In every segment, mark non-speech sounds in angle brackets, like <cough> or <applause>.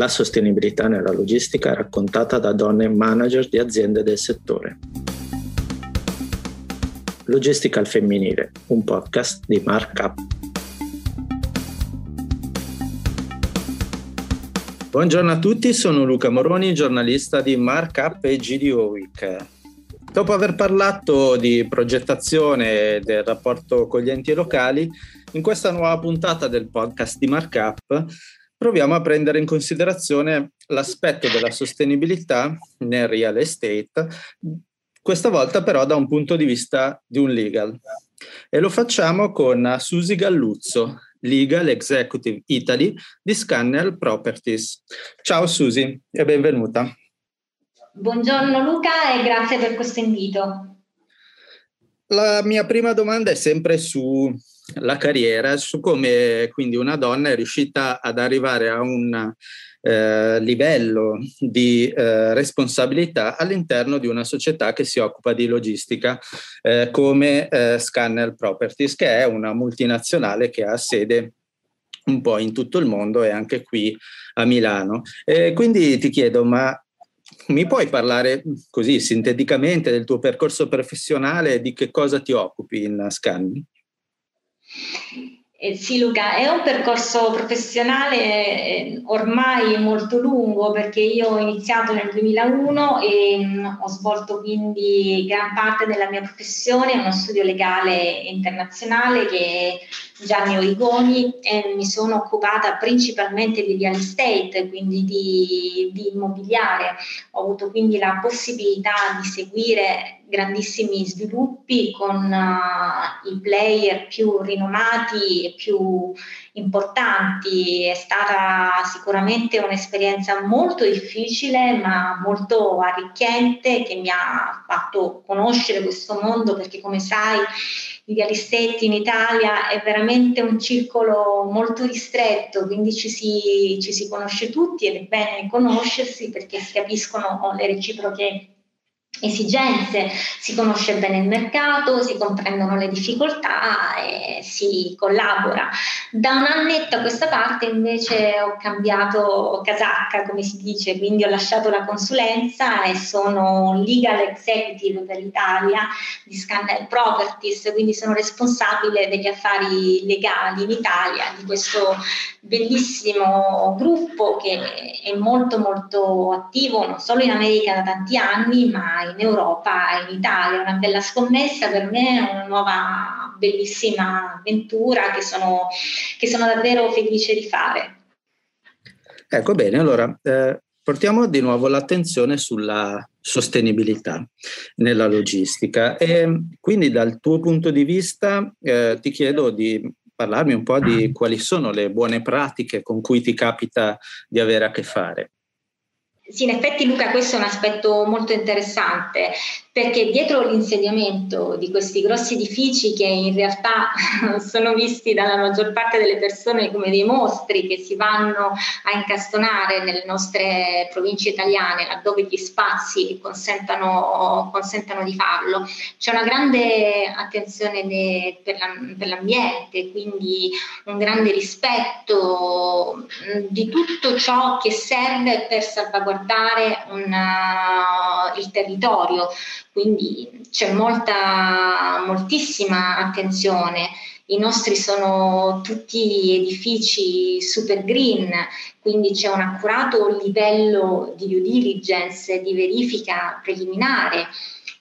la sostenibilità nella logistica raccontata da donne manager di aziende del settore. Logistica al femminile, un podcast di Markup. Buongiorno a tutti, sono Luca Moroni, giornalista di Markup e GDO Week. Dopo aver parlato di progettazione del rapporto con gli enti locali, in questa nuova puntata del podcast di Markup proviamo a prendere in considerazione l'aspetto della sostenibilità nel real estate, questa volta però da un punto di vista di un legal. E lo facciamo con Susi Galluzzo, Legal Executive Italy di Scanner Properties. Ciao Susi e benvenuta. Buongiorno Luca e grazie per questo invito. La mia prima domanda è sempre sulla carriera, su come quindi una donna è riuscita ad arrivare a un eh, livello di eh, responsabilità all'interno di una società che si occupa di logistica eh, come eh, Scanner Properties, che è una multinazionale che ha sede un po' in tutto il mondo e anche qui a Milano. E quindi ti chiedo, ma mi puoi parlare così sinteticamente del tuo percorso professionale e di che cosa ti occupi in Scanni? Eh sì Luca, è un percorso professionale eh, ormai molto lungo perché io ho iniziato nel 2001 e mh, mm, ho svolto quindi gran parte della mia professione in uno studio legale internazionale che è Gianni Origoni e mi sono occupata principalmente di real estate, quindi di, di immobiliare. Ho avuto quindi la possibilità di seguire grandissimi sviluppi con uh, i player più rinomati e più importanti. È stata sicuramente un'esperienza molto difficile ma molto arricchente che mi ha fatto conoscere questo mondo perché come sai i realistetti in Italia è veramente un circolo molto ristretto, quindi ci si, ci si conosce tutti ed è bene conoscersi perché si capiscono le reciproche esigenze, si conosce bene il mercato, si comprendono le difficoltà e si collabora. Da un annetto a questa parte invece ho cambiato casacca, come si dice, quindi ho lasciato la consulenza e sono legal executive per l'Italia di Scanner Properties, quindi sono responsabile degli affari legali in Italia di questo bellissimo gruppo che è molto molto attivo non solo in America da tanti anni, ma in Europa e in Italia. Una bella scommessa per me, una nuova bellissima avventura che sono, che sono davvero felice di fare. Ecco bene, allora eh, portiamo di nuovo l'attenzione sulla sostenibilità nella logistica e quindi dal tuo punto di vista eh, ti chiedo di parlarmi un po' di quali sono le buone pratiche con cui ti capita di avere a che fare. Sì, in effetti Luca questo è un aspetto molto interessante perché dietro l'insediamento di questi grossi edifici che in realtà <laughs> sono visti dalla maggior parte delle persone come dei mostri che si vanno a incastonare nelle nostre province italiane laddove gli spazi consentano, consentano di farlo, c'è una grande attenzione de, per, la, per l'ambiente, quindi un grande rispetto di tutto ciò che serve per salvaguardare una, il territorio quindi c'è molta, moltissima attenzione. I nostri sono tutti edifici super green, quindi c'è un accurato livello di due diligence, di verifica preliminare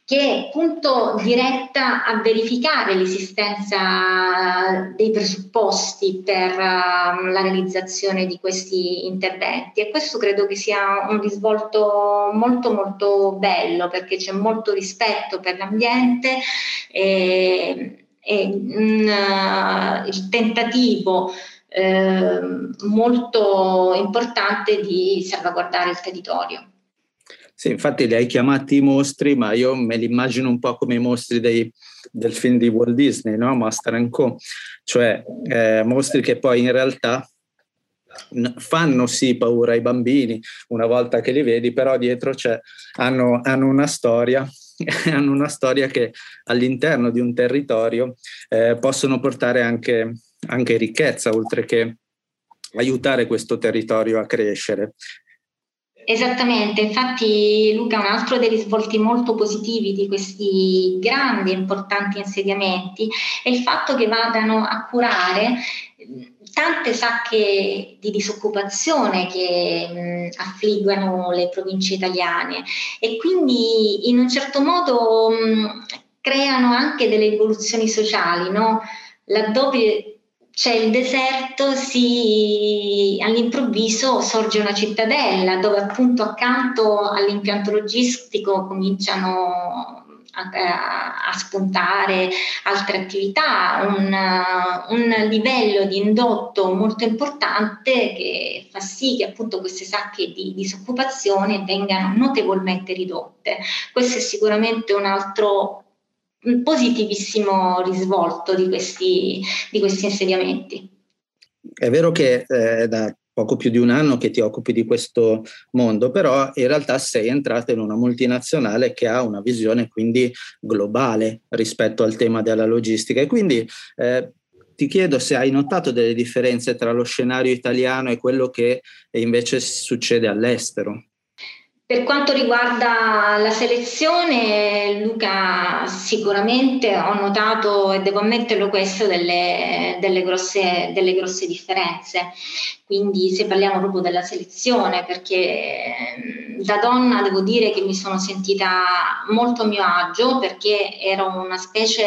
che è appunto diretta a verificare l'esistenza dei presupposti per uh, la realizzazione di questi interventi e questo credo che sia un risvolto molto molto bello perché c'è molto rispetto per l'ambiente e, e uh, il tentativo eh, molto importante di salvaguardare il territorio. Sì, infatti li hai chiamati mostri, ma io me li immagino un po' come i mostri dei, del film di Walt Disney, no? Master Co. Cioè eh, mostri che poi in realtà fanno sì paura ai bambini una volta che li vedi, però dietro hanno, hanno, una storia, <laughs> hanno una storia che all'interno di un territorio eh, possono portare anche, anche ricchezza, oltre che aiutare questo territorio a crescere. Esattamente, infatti Luca, un altro dei risvolti molto positivi di questi grandi e importanti insediamenti è il fatto che vadano a curare tante sacche di disoccupazione che mh, affliggono le province italiane e quindi in un certo modo mh, creano anche delle evoluzioni sociali, no? laddove c'è il deserto, si, all'improvviso sorge una cittadella dove appunto accanto all'impianto logistico cominciano a, a spuntare altre attività, un, un, livello di indotto molto importante che fa sì che appunto queste sacche di disoccupazione vengano notevolmente ridotte. Questo è sicuramente un altro positivissimo risvolto di questi, di questi insediamenti. È vero che è eh, da poco più di un anno che ti occupi di questo mondo, però in realtà sei entrata in una multinazionale che ha una visione quindi globale rispetto al tema della logistica e quindi eh, ti chiedo se hai notato delle differenze tra lo scenario italiano e quello che invece succede all'estero. Per quanto riguarda la selezione, Luca, sicuramente ho notato, e devo ammetterlo questo, delle, delle, grosse, delle grosse differenze. Quindi se parliamo proprio della selezione, perché da donna devo dire che mi sono sentita molto a mio agio, perché ero una specie,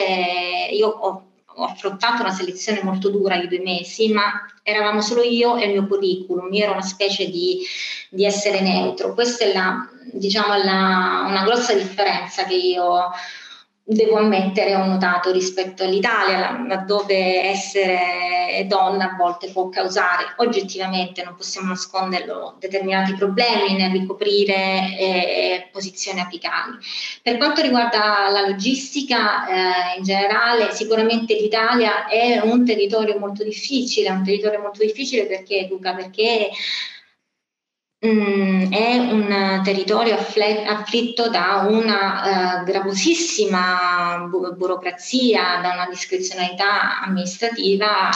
io ho ho affrontato una selezione molto dura di due mesi, ma eravamo solo io e il mio curriculum, io ero una specie di, di essere neutro. Questa è la, diciamo, la, una grossa differenza che io devo ammettere, ho notato rispetto all'Italia, laddove essere donna a volte può causare oggettivamente, non possiamo nasconderlo, determinati problemi nel ricoprire eh, posizioni apicali. Per quanto riguarda la logistica eh, in generale, sicuramente l'Italia è un territorio molto difficile, un territorio molto difficile perché Luca, perché Mm, è un territorio afflitto da una uh, gravosissima bu- burocrazia, da una discrezionalità amministrativa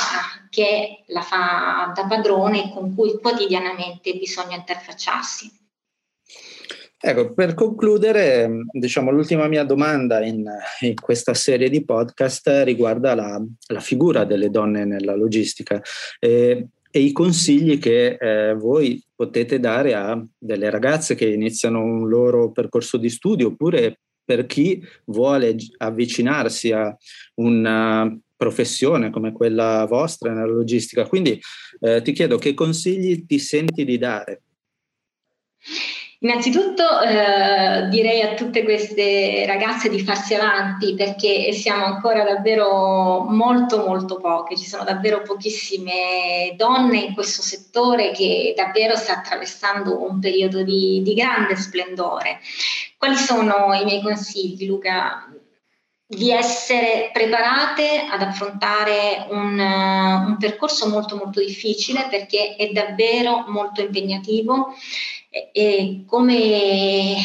che la fa da padrone e con cui quotidianamente bisogna interfacciarsi. Ecco, per concludere, diciamo, l'ultima mia domanda in, in questa serie di podcast riguarda la, la, figura delle donne nella logistica. Eh, e i consigli che eh, voi potete dare a delle ragazze che iniziano un loro percorso di studio oppure per chi vuole avvicinarsi a una professione come quella vostra nella logistica. Quindi eh, ti chiedo che consigli ti senti di dare? Innanzitutto eh, direi a tutte queste ragazze di farsi avanti perché siamo ancora davvero molto molto poche, ci sono davvero pochissime donne in questo settore che davvero sta attraversando un periodo di, di grande splendore. Quali sono i miei consigli Luca? Di essere preparate ad affrontare un, un, percorso molto molto difficile perché è davvero molto impegnativo. E come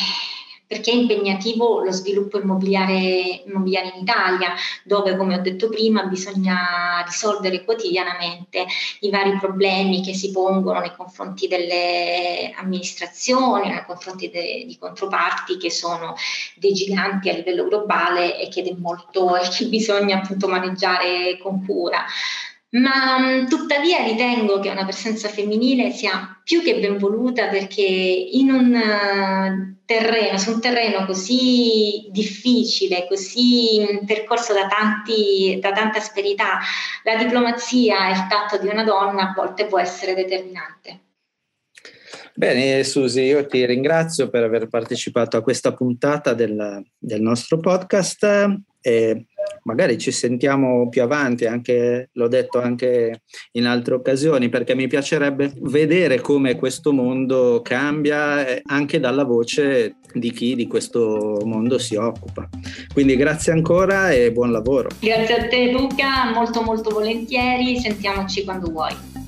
perché è impegnativo lo sviluppo immobiliare, immobiliare, in Italia, dove, come ho detto prima, bisogna risolvere quotidianamente i vari problemi che si pongono nei confronti delle amministrazioni, nei confronti de, di controparti che sono dei giganti a livello globale e che, molto, <laughs> che bisogna appunto maneggiare con cura ma mm, tuttavia ritengo che una presenza femminile sia più che ben voluta perché in un uh, terreno, su un terreno così difficile, così mm, percorso da, tanti, da tanta asperità, la diplomazia e il tatto di una donna a volte può essere determinante. Bene, Susi, io ti ringrazio per aver partecipato a questa puntata del, del nostro podcast e magari ci sentiamo più avanti, anche, l'ho detto anche in altre occasioni, perché mi piacerebbe vedere come questo mondo cambia eh, anche dalla voce di chi di questo mondo si occupa. Quindi grazie ancora e buon lavoro. Grazie a te Luca, molto molto volentieri, sentiamoci quando vuoi.